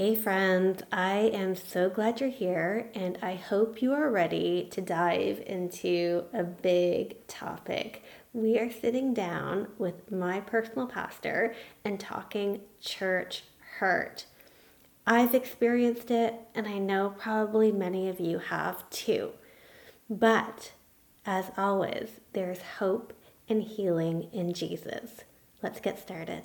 Hey, friends, I am so glad you're here, and I hope you are ready to dive into a big topic. We are sitting down with my personal pastor and talking church hurt. I've experienced it, and I know probably many of you have too. But as always, there's hope and healing in Jesus. Let's get started.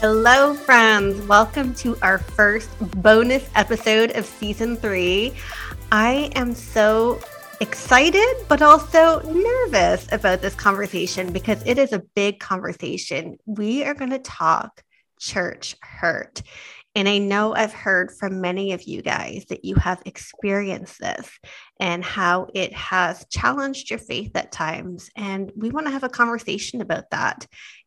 Hello, friends. Welcome to our first bonus episode of season three. I am so excited, but also nervous about this conversation because it is a big conversation. We are going to talk church hurt. And I know I've heard from many of you guys that you have experienced this and how it has challenged your faith at times. And we want to have a conversation about that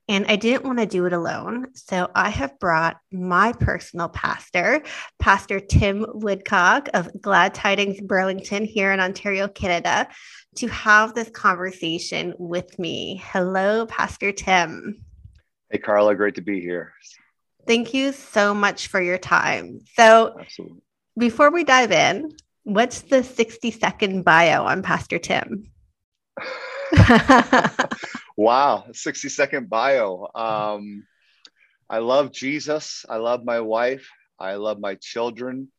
and I didn't want to do it alone. So I have brought my personal pastor, Pastor Tim Woodcock of Glad Tidings Burlington here in Ontario, Canada, to have this conversation with me. Hello, Pastor Tim. Hey, Carla, great to be here. Thank you so much for your time. So, Absolutely. before we dive in, what's the 60 second bio on Pastor Tim? wow, 60 second bio. Um, I love Jesus. I love my wife. I love my children.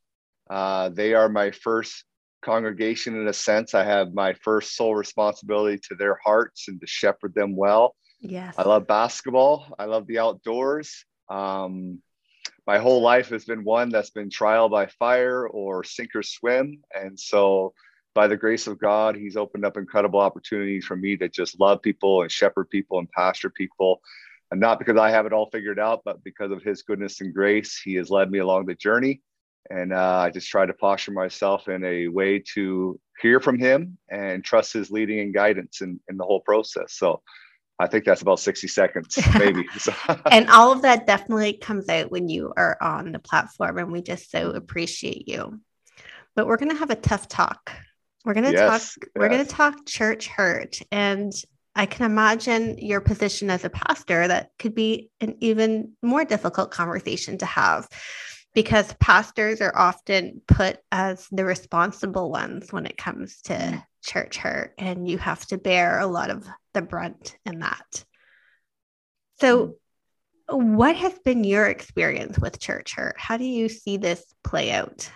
Uh, they are my first congregation in a sense. I have my first sole responsibility to their hearts and to shepherd them well. Yes. I love basketball. I love the outdoors. Um, my whole life has been one that's been trial by fire or sink or swim. And so by the grace of God, He's opened up incredible opportunities for me to just love people and shepherd people and pastor people. And not because I have it all figured out, but because of His goodness and grace, He has led me along the journey. And uh, I just try to posture myself in a way to hear from Him and trust His leading and guidance in, in the whole process. So I think that's about 60 seconds, maybe. and all of that definitely comes out when you are on the platform. And we just so appreciate you. But we're going to have a tough talk we're going to yes, talk yes. we're going to talk church hurt and I can imagine your position as a pastor that could be an even more difficult conversation to have because pastors are often put as the responsible ones when it comes to mm. church hurt and you have to bear a lot of the brunt in that. So mm. what has been your experience with church hurt? How do you see this play out?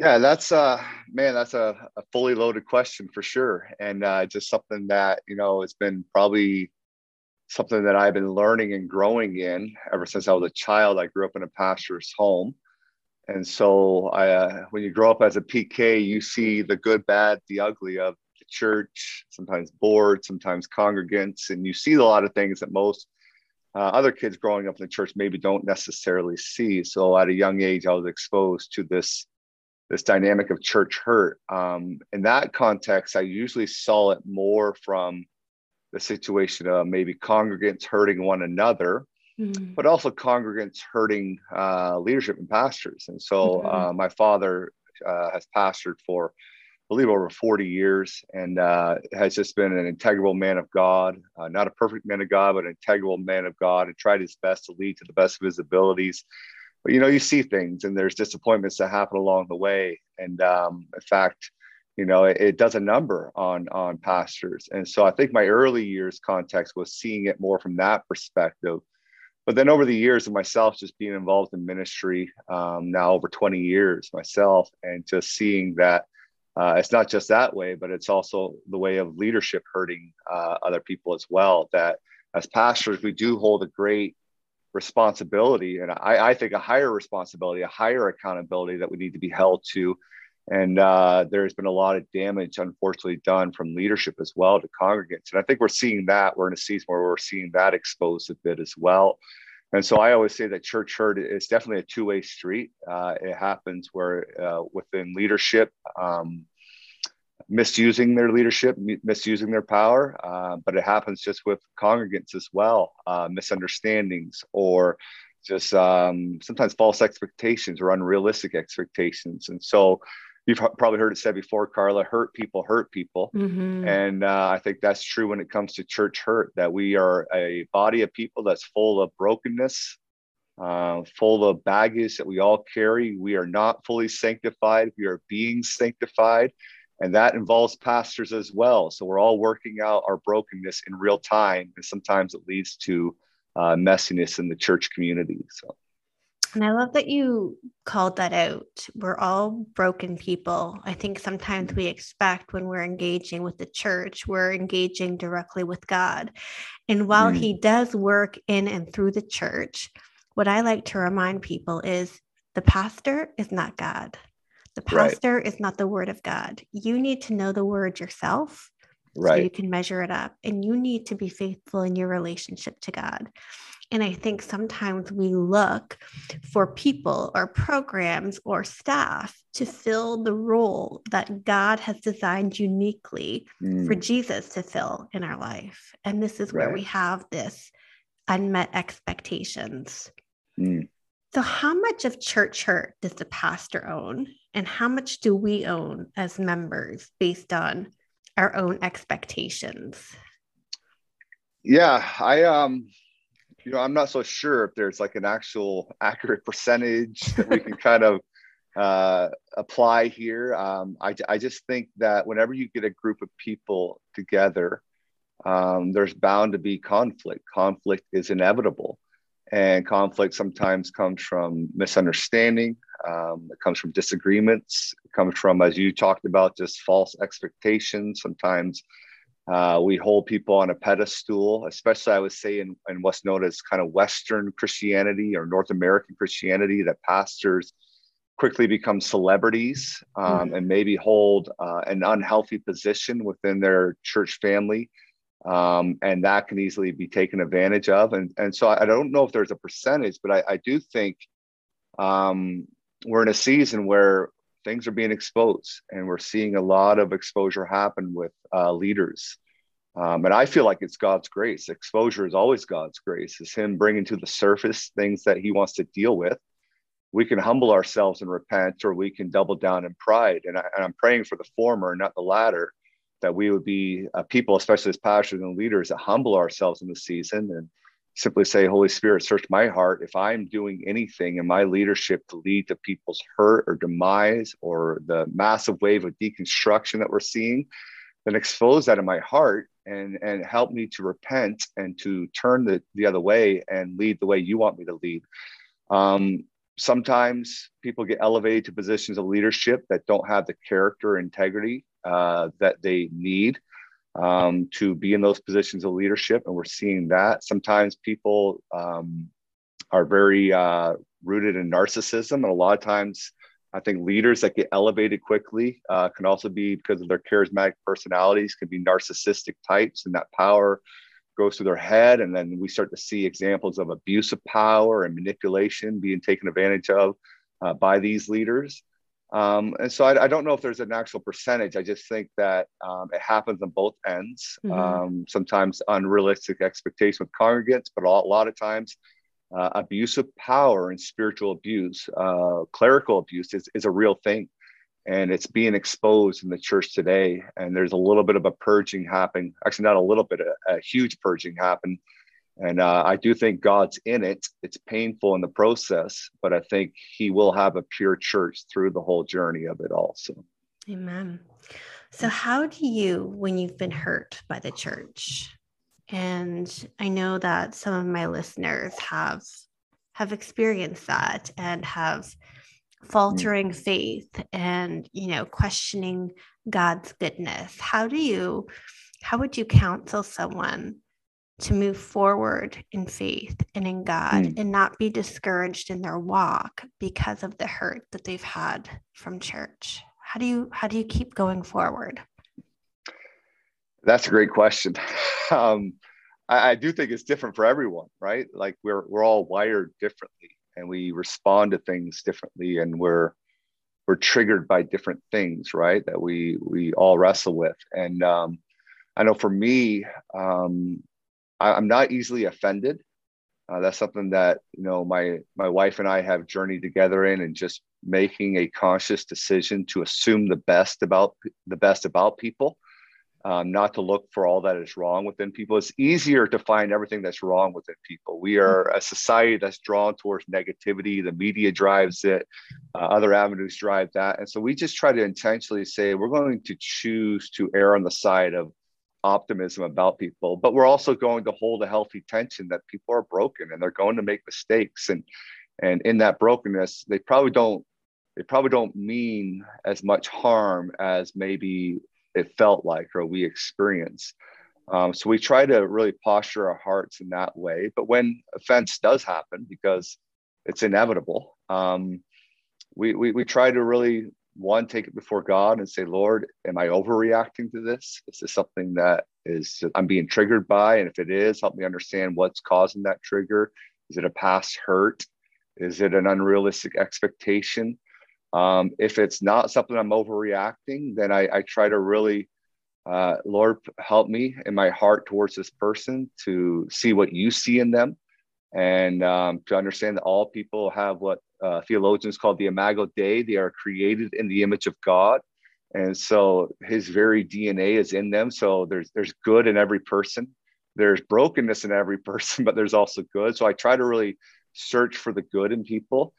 Yeah, that's uh man, that's a, a fully loaded question for sure. And uh just something that, you know, it's been probably something that I've been learning and growing in ever since I was a child. I grew up in a pastor's home. And so I uh, when you grow up as a PK, you see the good, bad, the ugly of the church, sometimes board, sometimes congregants, and you see a lot of things that most uh, other kids growing up in the church maybe don't necessarily see. So at a young age, I was exposed to this this dynamic of church hurt. Um, in that context, I usually saw it more from the situation of maybe congregants hurting one another, mm. but also congregants hurting uh, leadership and pastors. And so mm-hmm. uh, my father uh, has pastored for, I believe, over 40 years and uh, has just been an integral man of God, uh, not a perfect man of God, but an integral man of God and tried his best to lead to the best of his abilities but you know you see things and there's disappointments that happen along the way. And um, in fact you know it, it, does a number on on pastors. And so i think my early years context was seeing it more from that perspective. But then over the years of myself just being involved in ministry um, now over 20 years myself and just seeing that uh, it's not just that way but it's also the way of leadership hurting uh, other people as well that as pastors we do hold a great responsibility and I, I think a higher responsibility a higher accountability that we need to be held to And uh, there's been a lot of damage, unfortunately, done from leadership as well to congregants. And I think we're seeing that. We're in a season where we're seeing that exposed a bit as well. And so I always say that church hurt is definitely a two way street. Uh, it happens where uh, within leadership, um, misusing their leadership, misusing their power, uh, but it happens just with congregants as well, uh, misunderstandings or just um, sometimes false expectations or unrealistic expectations. And so you've probably heard it said before, Carla, hurt people hurt people. Mm-hmm. And uh, I think that's true when it comes to church hurt, that we are a body of people that's full of brokenness, uh, full of baggage that we all carry. We are not fully sanctified, we are being sanctified. And that involves pastors as well. So we're all working out our brokenness in real time. And sometimes it leads to uh, messiness in the church community. So. And I love that you called that out. We're all broken people. I think sometimes we expect when we're engaging with the church, we're engaging directly with God. And while mm. He does work in and through the church, what I like to remind people is the pastor is not God. The pastor right. is not the word of God. You need to know the word yourself right. so you can measure it up. And you need to be faithful in your relationship to God. And I think sometimes we look for people or programs or staff to fill the role that God has designed uniquely mm. for Jesus to fill in our life. And this is right. where we have this unmet expectations. Mm. So, how much of church hurt does the pastor own? And how much do we own as members based on our own expectations? Yeah, I um you know, I'm not so sure if there's like an actual accurate percentage that we can kind of uh, apply here. Um, I, I just think that whenever you get a group of people together, um, there's bound to be conflict. Conflict is inevitable. And conflict sometimes comes from misunderstanding, um, it comes from disagreements, it comes from, as you talked about, just false expectations. Sometimes uh, we hold people on a pedestal, especially I would say in, in what's known as kind of Western Christianity or North American Christianity, that pastors quickly become celebrities um, mm-hmm. and maybe hold uh, an unhealthy position within their church family. Um, and that can easily be taken advantage of. And, and so I don't know if there's a percentage, but I, I do think um, we're in a season where things are being exposed and we're seeing a lot of exposure happen with uh, leaders. Um, and i feel like it's god's grace. Exposure is always god's grace. It's him bringing to the surface things that he wants to deal with. We can humble ourselves and repent or we can double down in pride. And, I, am praying for the former not the latter that we would be uh, people especially as pastors and leaders that humble ourselves in the season and simply say, Holy Spirit, search my heart. If I'm doing anything in my leadership to lead to people's hurt or demise or the massive wave of deconstruction that we're seeing, then expose that in my heart and, and help me to repent and to turn the, the other way and lead the way you want me to lead. Um, sometimes people get elevated to positions of leadership that don't have the character integrity uh, that they need um, to be in those positions of leadership. And we're seeing that. Sometimes people um, are very uh, rooted in narcissism. And a lot of times, I think leaders that get elevated quickly uh, can also be because of their charismatic personalities, can be narcissistic types, and that power goes through their head. And then we start to see examples of abuse of power and manipulation being taken advantage of uh, by these leaders. Um, and so I, I, don't know if there's an actual percentage. I just think that um, it happens on both ends. Mm-hmm. Um, sometimes unrealistic expectations with congregants, but a lot, of times uh, abuse of power and spiritual abuse, uh, clerical abuse is, is a real thing. And it's being exposed in the church today. And there's a little bit of a purging happening. Actually, not a little bit, a, a huge purging happening and uh, I do think God's in it. It's painful in the process, but I think He will have a pure church through the whole journey of it also. Amen. So, how do you, when you've been hurt by the church, and I know that some of my listeners have have experienced that and have faltering faith and you know questioning God's goodness. How do you, how would you counsel someone? To move forward in faith and in God mm. and not be discouraged in their walk because of the hurt that they've had from church. how do you how do you keep going forward? That's a great question. Um, I, I do think it's different for everyone right? Like we're we're all wired differently and we respond to things differently and we're we're triggered by different things right? That we we all wrestle with. And um, i know for me um, I, am not easily offended uh, that's something that you know my my wife and i have journeyed together in and just making a conscious decision to assume the best about the best about people um, not to look for all that is wrong within people. It's easier to find everything that's wrong within people. We are a society that's drawn towards negativity. The media drives it, uh, other avenues drive that. And so we just try to intentionally say we're going to choose to err on the side of optimism about people, but we're also going to hold a healthy tension that people are broken and they're going to make mistakes. And and in that brokenness, they probably don't they probably don't mean as much harm as maybe it felt like or we experience. Um, so we try to really posture our hearts in that way. But when offense does happen, because it's inevitable, um, we, we, we try to really one take it before God and say, Lord, am I overreacting to this? Is this something that is I'm being triggered by? And if it is, help me understand what's causing that trigger. Is it a past hurt? Is it an unrealistic expectation? Um, if it's not something I'm overreacting, then I, I try to really, uh, Lord, help me in my heart towards this person to see what you see in them and um, to understand that all people have what uh, theologians call the imago Dei. They are created in the image of God. And so his very DNA is in them. So there's there's good in every person. There's brokenness in every person, but there's also good. So I try to really search for the good in people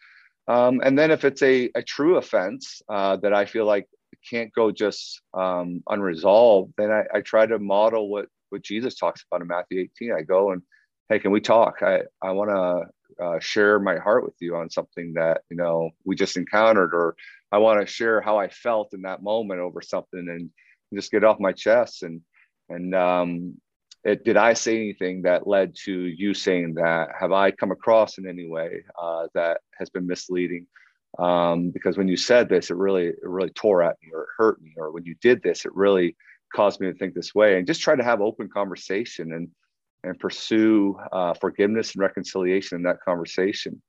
um, and then if it's a, a true offense uh, that I feel like can't go just um, unresolved, then I, I, try to model what, what Jesus talks about in Matthew 18. I go and, hey, can we talk? I, I want to uh, share my heart with you on something that, you know, we just encountered, or I want to share how I felt in that moment over something and just get off my chest. And, and um, it, did I say anything that led to you saying that? Have I come across in any way uh, that has been misleading? Um, because when you said this, it really, it really tore at me or it hurt me. Or when you did this, it really caused me to think this way. And just try to have open conversation and and pursue uh, forgiveness and reconciliation in that conversation.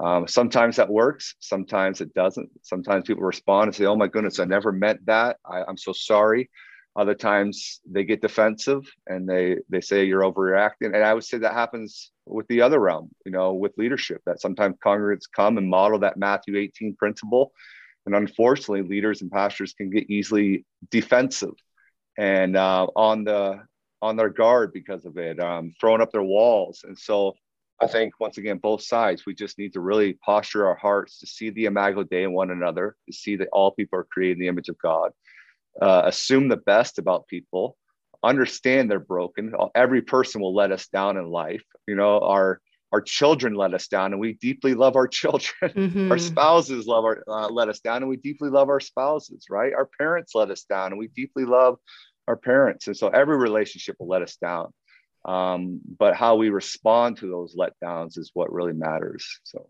Um, sometimes that works, sometimes it doesn't. Sometimes people respond and say, "Oh my goodness, I never meant that. I, I'm so sorry." Other times they get defensive and they they say you're overreacting. And I would say that happens with the other realm, you know, with leadership. That sometimes congregants come and model that Matthew 18 principle, and unfortunately, leaders and pastors can get easily defensive and uh, on the on their guard because of it, um, throwing up their walls. And so I think once again, both sides, we just need to really posture our hearts to see the imago Dei in one another, to see that all people are created in the image of God, uh, assume the best about people, understand they're broken. Every person will let us down in life. You know, our our children let us down, and we deeply love our children. Mm-hmm. Our spouses love our uh, let us down, and we deeply love our spouses. Right? Our parents let us down, and we deeply love our parents. And so every relationship will let us down. Um, but how we respond to those letdowns is what really matters. So.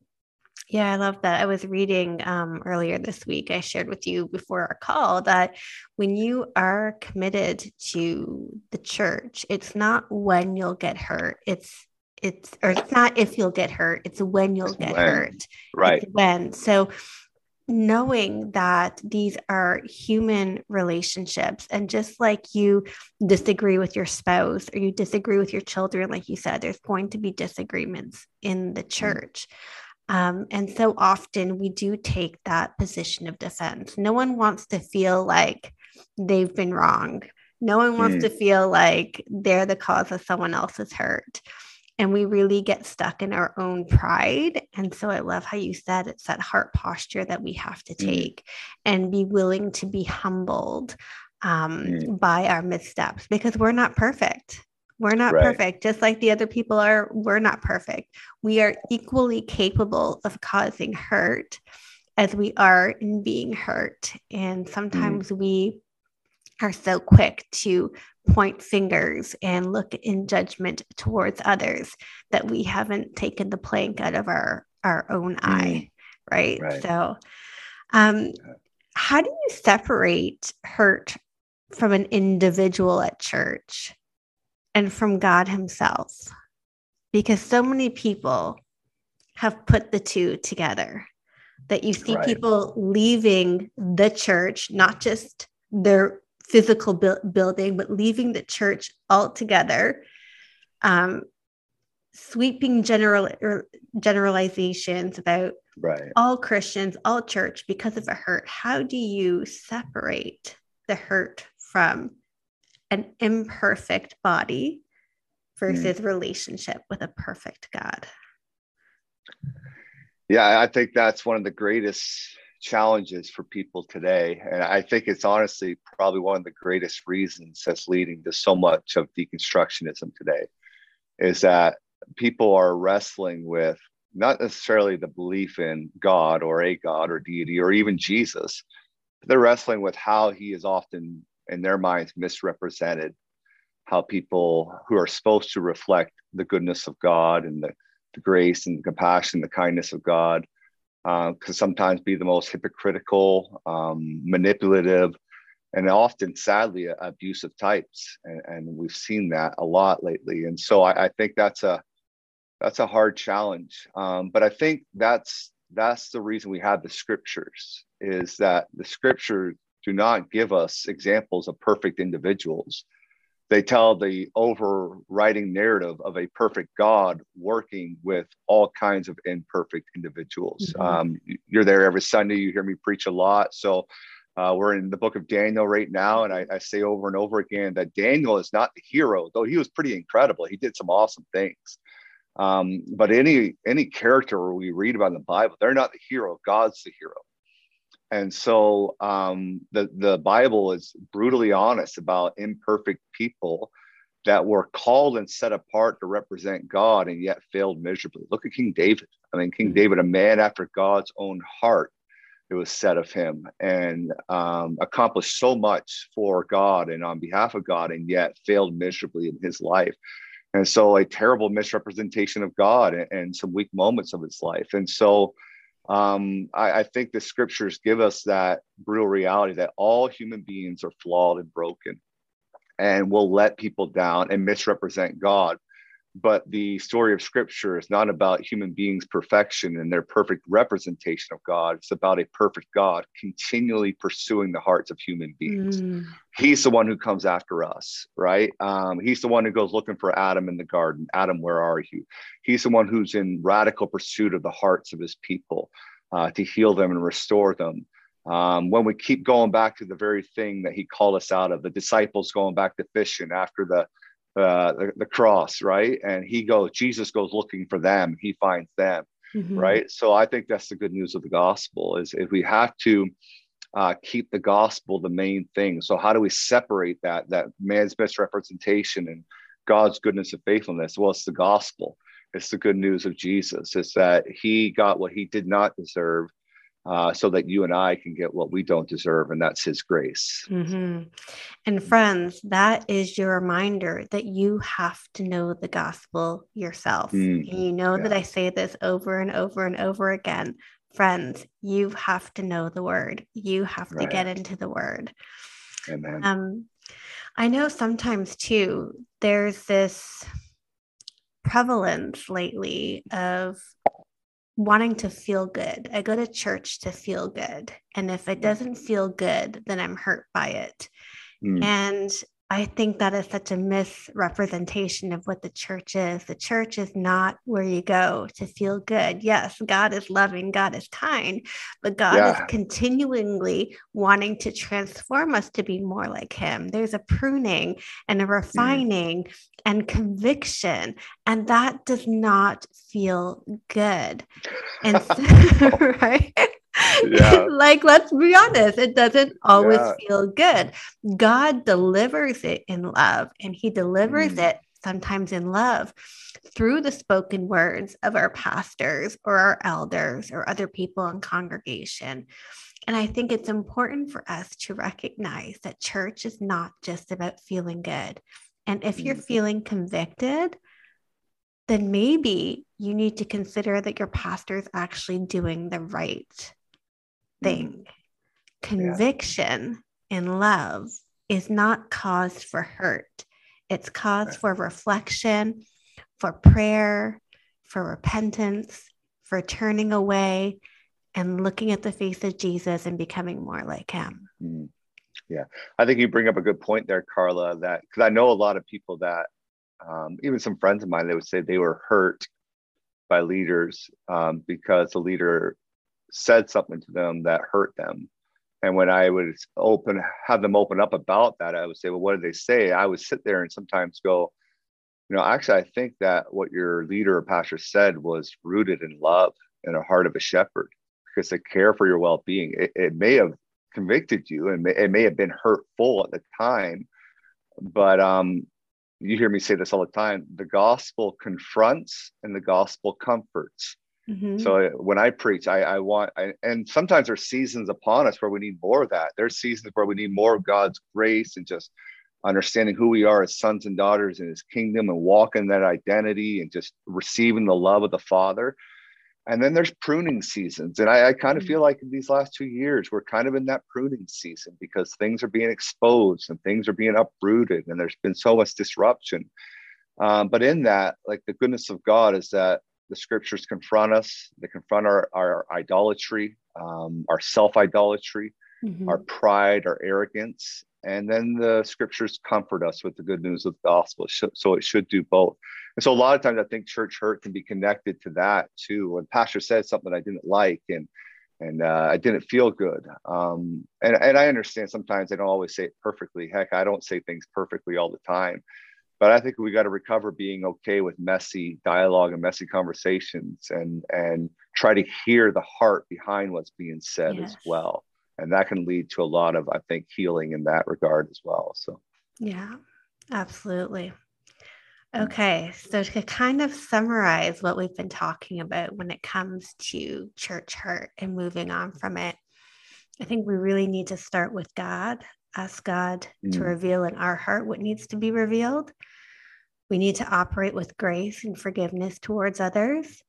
Yeah, I love that. I was reading um, earlier this week. I shared with you before our call that when you are committed to the church, it's not when you'll get hurt. It's it's or it's not if you'll get hurt. It's when you'll get when. hurt. Right. It's when. So knowing that these are human relationships and just like you disagree with your spouse or you disagree with your children like you said there's going to be disagreements in the mm. church mm-hmm um, and so often we do take that position of defense. No one wants to feel like they've been wrong. No one wants mm. to feel like they're the cause of someone else's hurt. And we really get stuck in our own pride. And so I love how you said it's that heart posture that we have to mm. take mm. and be willing to be humbled um, mm. by our missteps because we're not perfect. We're not right. perfect, just like the other people are. We're not perfect. We are equally capable of causing hurt as we are in being hurt. And sometimes mm. we are so quick to point fingers and look in judgment towards others that we haven't taken the plank out of our, our own mm. eye. Right? right. So, um, how do you separate hurt from an individual at church and from God Himself? Because so many people have put the two together that you see right. people leaving the church, not just their physical bu- building, but leaving the church altogether. Um, sweeping general er, generalizations about right. all Christians, all church because of a hurt. How do you separate the hurt from an imperfect body versus mm. relationship with a perfect God? Yeah, I think that's one of the greatest challenges for people today. And I think it's honestly probably one of the greatest reasons that's leading to so much of deconstructionism today is that people are wrestling with not necessarily the belief in God or a God or deity or even Jesus. but They're wrestling with how he is often, in their minds, misrepresented, how people who are supposed to reflect the goodness of God and the, the grace and the compassion, the kindness of God, uh, can sometimes be the most hypocritical, um, manipulative, and often, sadly, abusive types. And, and, we've seen that a lot lately. And so I, I think that's a that's a hard challenge. Um, but I think that's that's the reason we have the scriptures is that the scriptures do not give us examples of perfect individuals. They tell the overriding narrative of a perfect God working with all kinds of imperfect individuals. Mm-hmm. Um, you're there every Sunday. You hear me preach a lot. So uh, we're in the book of Daniel right now, and I, I, say over and over again that Daniel is not the hero, though he was pretty incredible. He did some awesome things. Um, but any any character we read about in the Bible, they're not the hero. God's the hero. And so um, the the Bible is brutally honest about imperfect people that were called and set apart to represent God and yet failed miserably. Look at King David. I mean, King mm-hmm. David, a man after God's own heart, it was said of him, and um, accomplished so much for God and on behalf of God, and yet failed miserably in his life and so a terrible misrepresentation of god and, and some weak moments of his life and so um, I, I, think the scriptures give us that brutal reality that all human beings are flawed and broken and will let people down and misrepresent god but the story of scripture is not about human beings perfection and their perfect representation of god. It's about a perfect god continually pursuing the hearts of human beings. Mm. he's the one who comes after us right? Um, he's the one who goes looking for adam in the garden. Adam where are you? He's the one who's in radical pursuit of the hearts of his people uh, to heal them and restore them. Um, when we keep going back to the very thing that he called us out of the disciples going back to fishing after the uh, the, the cross, right? And he goes, Jesus goes looking for them, he finds them, mm-hmm. right? So I think that's the good news of the gospel is if we have to uh, keep the gospel the main thing. So how do we separate that that man's misrepresentation and God's goodness and faithfulness? Well, it's the gospel. It's the good news of Jesus. It's that he got what he did not deserve uh, so that you and I can get what we don't deserve, and that's His grace. Mm-hmm. And friends, that is your reminder that you have to know the gospel yourself. Mm, and you know yeah. that I say this over and over and over again. Friends, you have to know the word. You have right. to get into the word. Amen. Um, I know sometimes too, there's this prevalence lately of wanting to feel good. I go to church to feel good. And if it doesn't feel good, then I'm hurt by it. Mm. And I think that is such a misrepresentation of what the church is. The church is not where you go to feel good. Yes, God is loving, God is kind, but God yeah. is continually wanting to transform us to be more like Him. There's a pruning and a mm. refining mm. and conviction, and that does not feel good. And so, right? Yeah. like let's be honest it doesn't always yeah. feel good god delivers it in love and he delivers mm. it sometimes in love through the spoken words of our pastors or our elders or other people in congregation and i think it's important for us to recognize that church is not just about feeling good and if you're mm. feeling convicted then maybe you need to consider that your pastor is actually doing the right thing conviction yeah. and love is not cause for hurt. It's cause right. for reflection, for prayer, for repentance, for turning away and looking at the face of Jesus and becoming more like him. Mm. Yeah, I think you bring up a good point there, Carla. That because I know a lot of people that, um, even some friends of mine, they would say they were hurt by leaders um, because the leader said something to them that hurt them. And when I would open, have them open up about that, I would say, "Well, what did they say?" I would sit there and sometimes go, "You know, actually, I think that what your leader or pastor said was rooted in love and a heart of a shepherd, because they care for your well-being. It, it may have convicted you, and it may have been hurtful at the time, but um, you hear me say this all the time: the gospel confronts and the gospel comforts." Mm-hmm. So when I preach, I, I want, I, and sometimes there's seasons upon us where we need more of that. There's seasons where we need more of God's grace and just understanding who we are as sons and daughters in His kingdom and walking that identity and just receiving the love of the Father. And then there's pruning seasons, and I, I kind of mm-hmm. feel like in these last two years we're kind of in that pruning season because things are being exposed and things are being uprooted, and there's been so much disruption. Um, but in that, like the goodness of God is that the scriptures confront us. They confront our, our idolatry, um, our self idolatry, mm-hmm. our pride, our arrogance. And then the scriptures comfort us with the good news of the gospel. So it should do both. And so a lot of times I think church hurt can be connected to that too. When pastor said something I didn't like and and uh, I didn't feel good. Um, and, and I understand sometimes I don't always say it perfectly. Heck, I don't say things perfectly all the time but I think we got to recover being okay with messy dialogue and messy conversations and and try to hear the heart behind what's being said yes. as well. And that can lead to a lot of, I think, healing in that regard as well. So yeah, absolutely. Okay, so to kind of summarize what we've been talking about when it comes to church hurt and moving on from it, I think we really need to start with God ask God mm. to reveal in our heart what needs to be revealed. We need to operate with grace and forgiveness towards others.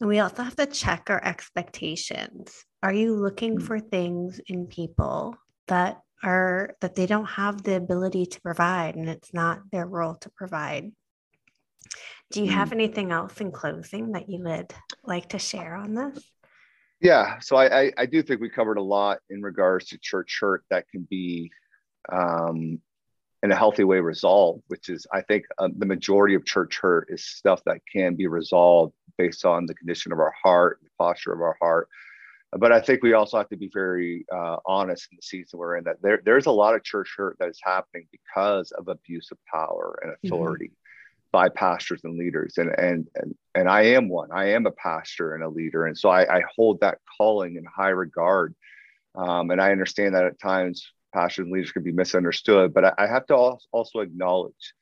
And we also have to check our expectations. Are you looking mm. for things in people that are that they don't have the ability to provide and it's not their role to provide? Do you mm. have anything else in closing that you would like to share on this? Yeah, so I, I, I do think we covered a lot in regards to church hurt that can be um, in a healthy way resolved, which is, I think, uh, the majority of church hurt is stuff that can be resolved based on the condition of our heart, the posture of our heart. But I think we also have to be very uh, honest in the season we're in that there, there's a lot of church hurt that is happening because of abuse of power and mm-hmm. authority mm-hmm. by pastors and leaders. And, and, and, and I am one, I am a pastor and a leader. And so I, I hold that calling in high regard. Um, and I understand that at times passion leaders can be misunderstood, but I, I have to also acknowledge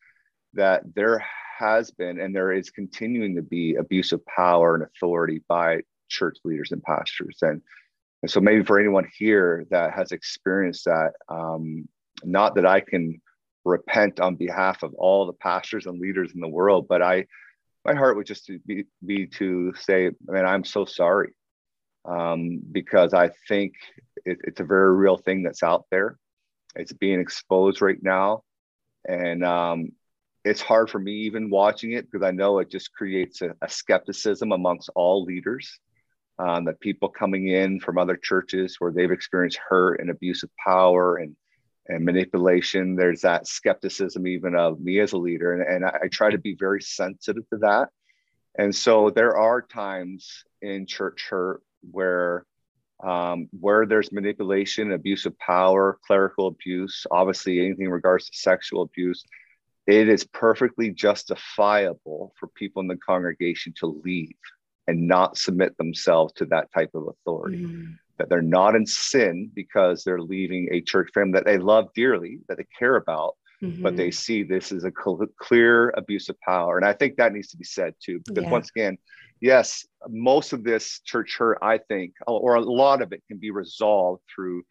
that there has been and there is continuing to be abuse of power and authority by church leaders and pastors. And, and so maybe for anyone here that has experienced that, um, not that I can repent on behalf of all the pastors and leaders in the world, but I, my heart would just be, be to say, man, I'm so sorry um, because I think it, it's a very real thing that's out there. It's being exposed right now. And um, it's hard for me even watching it because I know it just creates a, a skepticism amongst all leaders. Um, that people coming in from other churches where they've experienced hurt and abuse of power and and manipulation. There's that skepticism even of me as a leader, and, and I, I try to be very sensitive to that. And so there are times in church hurt where um, where there's manipulation, abuse of power, clerical abuse, obviously anything in regards to sexual abuse, it is perfectly justifiable for people in the congregation to leave and not submit themselves to that type of authority. Mm-hmm. That they're not in sin because they're leaving a church family that they love dearly, that they care about, mm-hmm. but they see this as a cl- clear abuse of power. And I think that needs to be said too, because yeah. once again, yes, most of this church hurt, I think, or a lot of it can be resolved through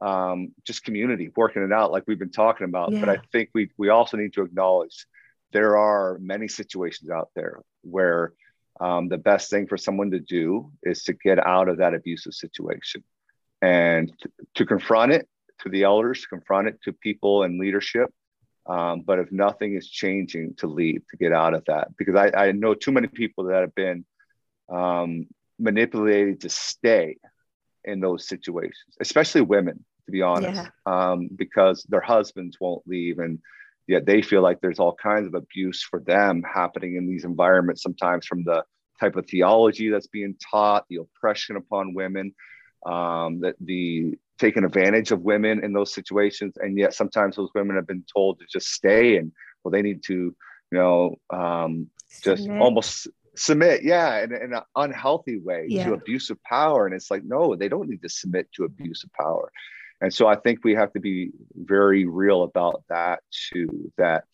um, just community, working it out like we've been talking about. Yeah. But I think we, we also need to acknowledge there are many situations out there where um, the best thing for someone to do is to get out of that abusive situation and to, to confront it to the elders, to confront it to people and leadership. Um, but if nothing is changing, to leave, to get out of that, because I, I know too many people that have been um, manipulated to stay in those situations, especially women, to be honest, yeah. um, because their husbands won't leave and yet they feel like there's all kinds of abuse for them happening in these environments sometimes from the type of theology that's being taught the oppression upon women um, that the taking advantage of women in those situations and yet sometimes those women have been told to just stay and well they need to you know um, just almost submit yeah in, in, an unhealthy way yeah. to abuse of power and it's like no they don't need to submit to abuse of power and so i think we have to be very real about that too that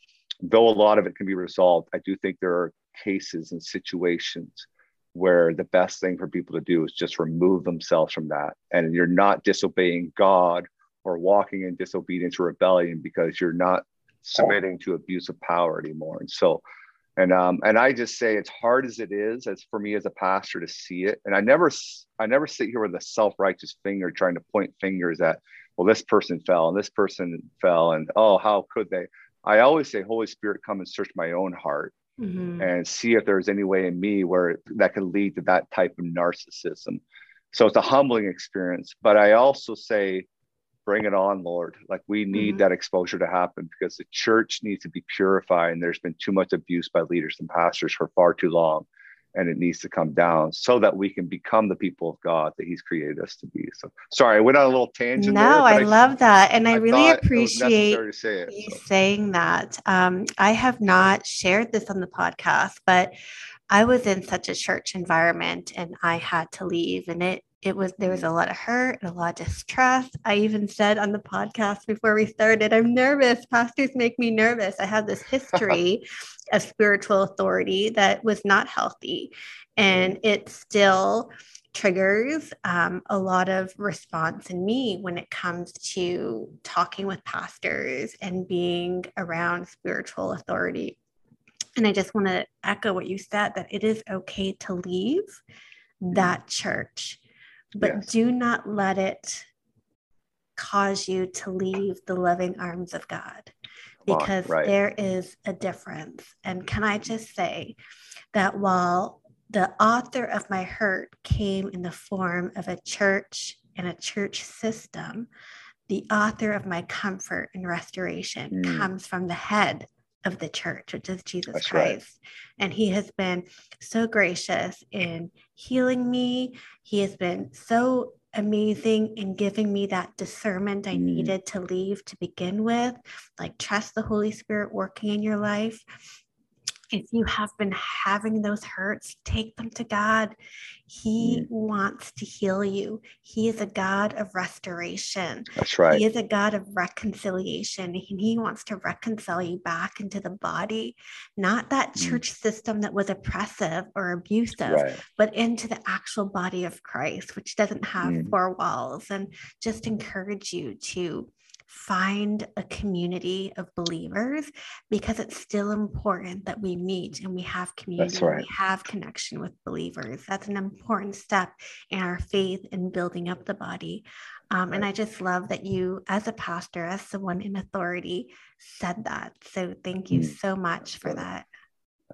though a lot of it can be resolved i do think there are cases and situations where the best thing for people to do is just remove themselves from that. And you're not disobeying god or walking in disobedience or rebellion because you're not submitting to abuse of power anymore. And so and um and i just say it's hard as it is as for me as a pastor to see it and i never i never sit here with a self-righteous finger trying to point fingers at well this person fell and this person fell and oh how could they? I always say holy spirit come and search my own heart mm-hmm. and see if there's any way in me where that can lead to that type of narcissism so it's a humbling experience but i also say bring it on, Lord. Like we need mm-hmm. that exposure to happen because the church needs to be purified. And there's been too much abuse by leaders and pastors for far too long. And it needs to come down so that we can become the people of God that He's created us to be. So sorry, I went on a little tangent. No, there, I, I, love that. And I, I really appreciate say it, you so. saying that. Um, I have not shared this on the podcast, but I was in such a church environment and I had to leave and it it was there was a lot of hurt and a lot of distrust. I even said on the podcast before we started, I'm nervous. Pastors make me nervous. I have this history of spiritual authority that was not healthy, and it still triggers um, a lot of response in me when it comes to talking with pastors and being around spiritual authority. And I just want to echo what you said that it is okay to leave that church but yes. do not let it cause you to leave the loving arms of God because right. there is a difference. And can I just say that while the author of my hurt came in the form of a church and a church system, the author of my comfort and restoration mm. comes from the head of the church, which is Jesus That's Christ. Right. And he has been so gracious in healing me. He has been so amazing in giving me that discernment I mm. needed to leave to begin with. Like, trust the Holy Spirit working in your life if you have been having those hurts, take them to God. He mm. wants to heal you. He is a God of restoration. That's right. He is a God of reconciliation. And He wants to reconcile you back into the body, not that mm. church system that was oppressive or abusive, right. but into the actual body of Christ, which doesn't have mm. four walls. And just encourage you to find a community of believers because it's still important that we meet and we have community right. we have connection with believers. That's an important step in our faith in building up the body. Um, right. and i just love that you as a pastor as someone in authority said that. So thank you mm. so much for that.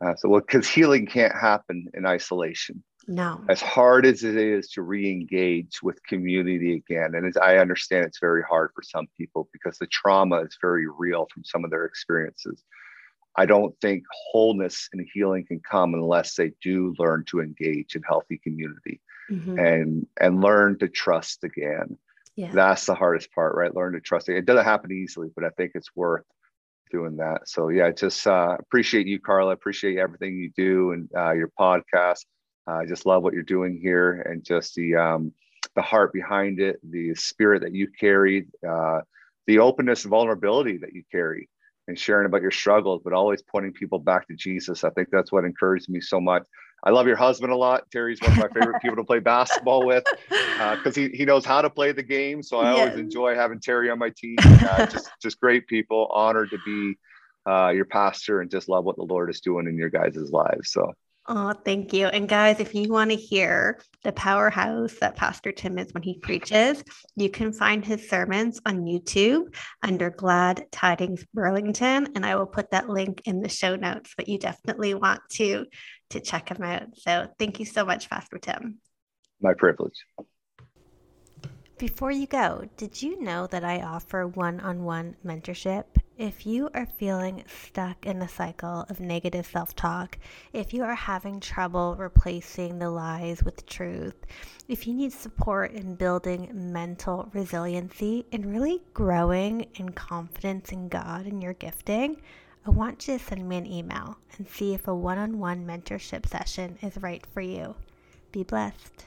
Uh, so well because healing can't happen in isolation no. As hard as it is to re-engage with community again, and as I understand, it's very hard for some people because the trauma is very real from some of their experiences. I don't think wholeness and healing can come unless they do learn to engage in healthy community mm-hmm. and and learn to trust again. Yeah. That's the hardest part, right? Learn to trust. It doesn't happen easily, but I think it's worth doing that. So yeah, just uh, appreciate you, Carla. Appreciate everything you do and uh, your podcast. I just love what you're doing here and just the um, the heart behind it, the spirit that you carry, uh, the openness and vulnerability that you carry, and sharing about your struggles, but always pointing people back to Jesus. I think that's what encouraged me so much. I love your husband a lot. Terry's one of my favorite people to play basketball with because uh, he, he knows how to play the game. So I always enjoy having Terry on my team. Uh, just just great people. Honored to be uh, your pastor and just love what the Lord is doing in your guys' lives. So Oh, thank you. And guys, if you want to hear the powerhouse that Pastor Tim is when he preaches, you can find his sermons on YouTube under Glad Tidings Burlington. And I will put that link in the show notes, but you definitely want to to check him out. So thank you so much, Pastor Tim. My privilege. Before you go, did you know that I offer one on one mentorship? If you are feeling stuck in a cycle of negative self talk, if you are having trouble replacing the lies with truth, if you need support in building mental resiliency and really growing in confidence in God and your gifting, I want you to send me an email and see if a one on one mentorship session is right for you. Be blessed.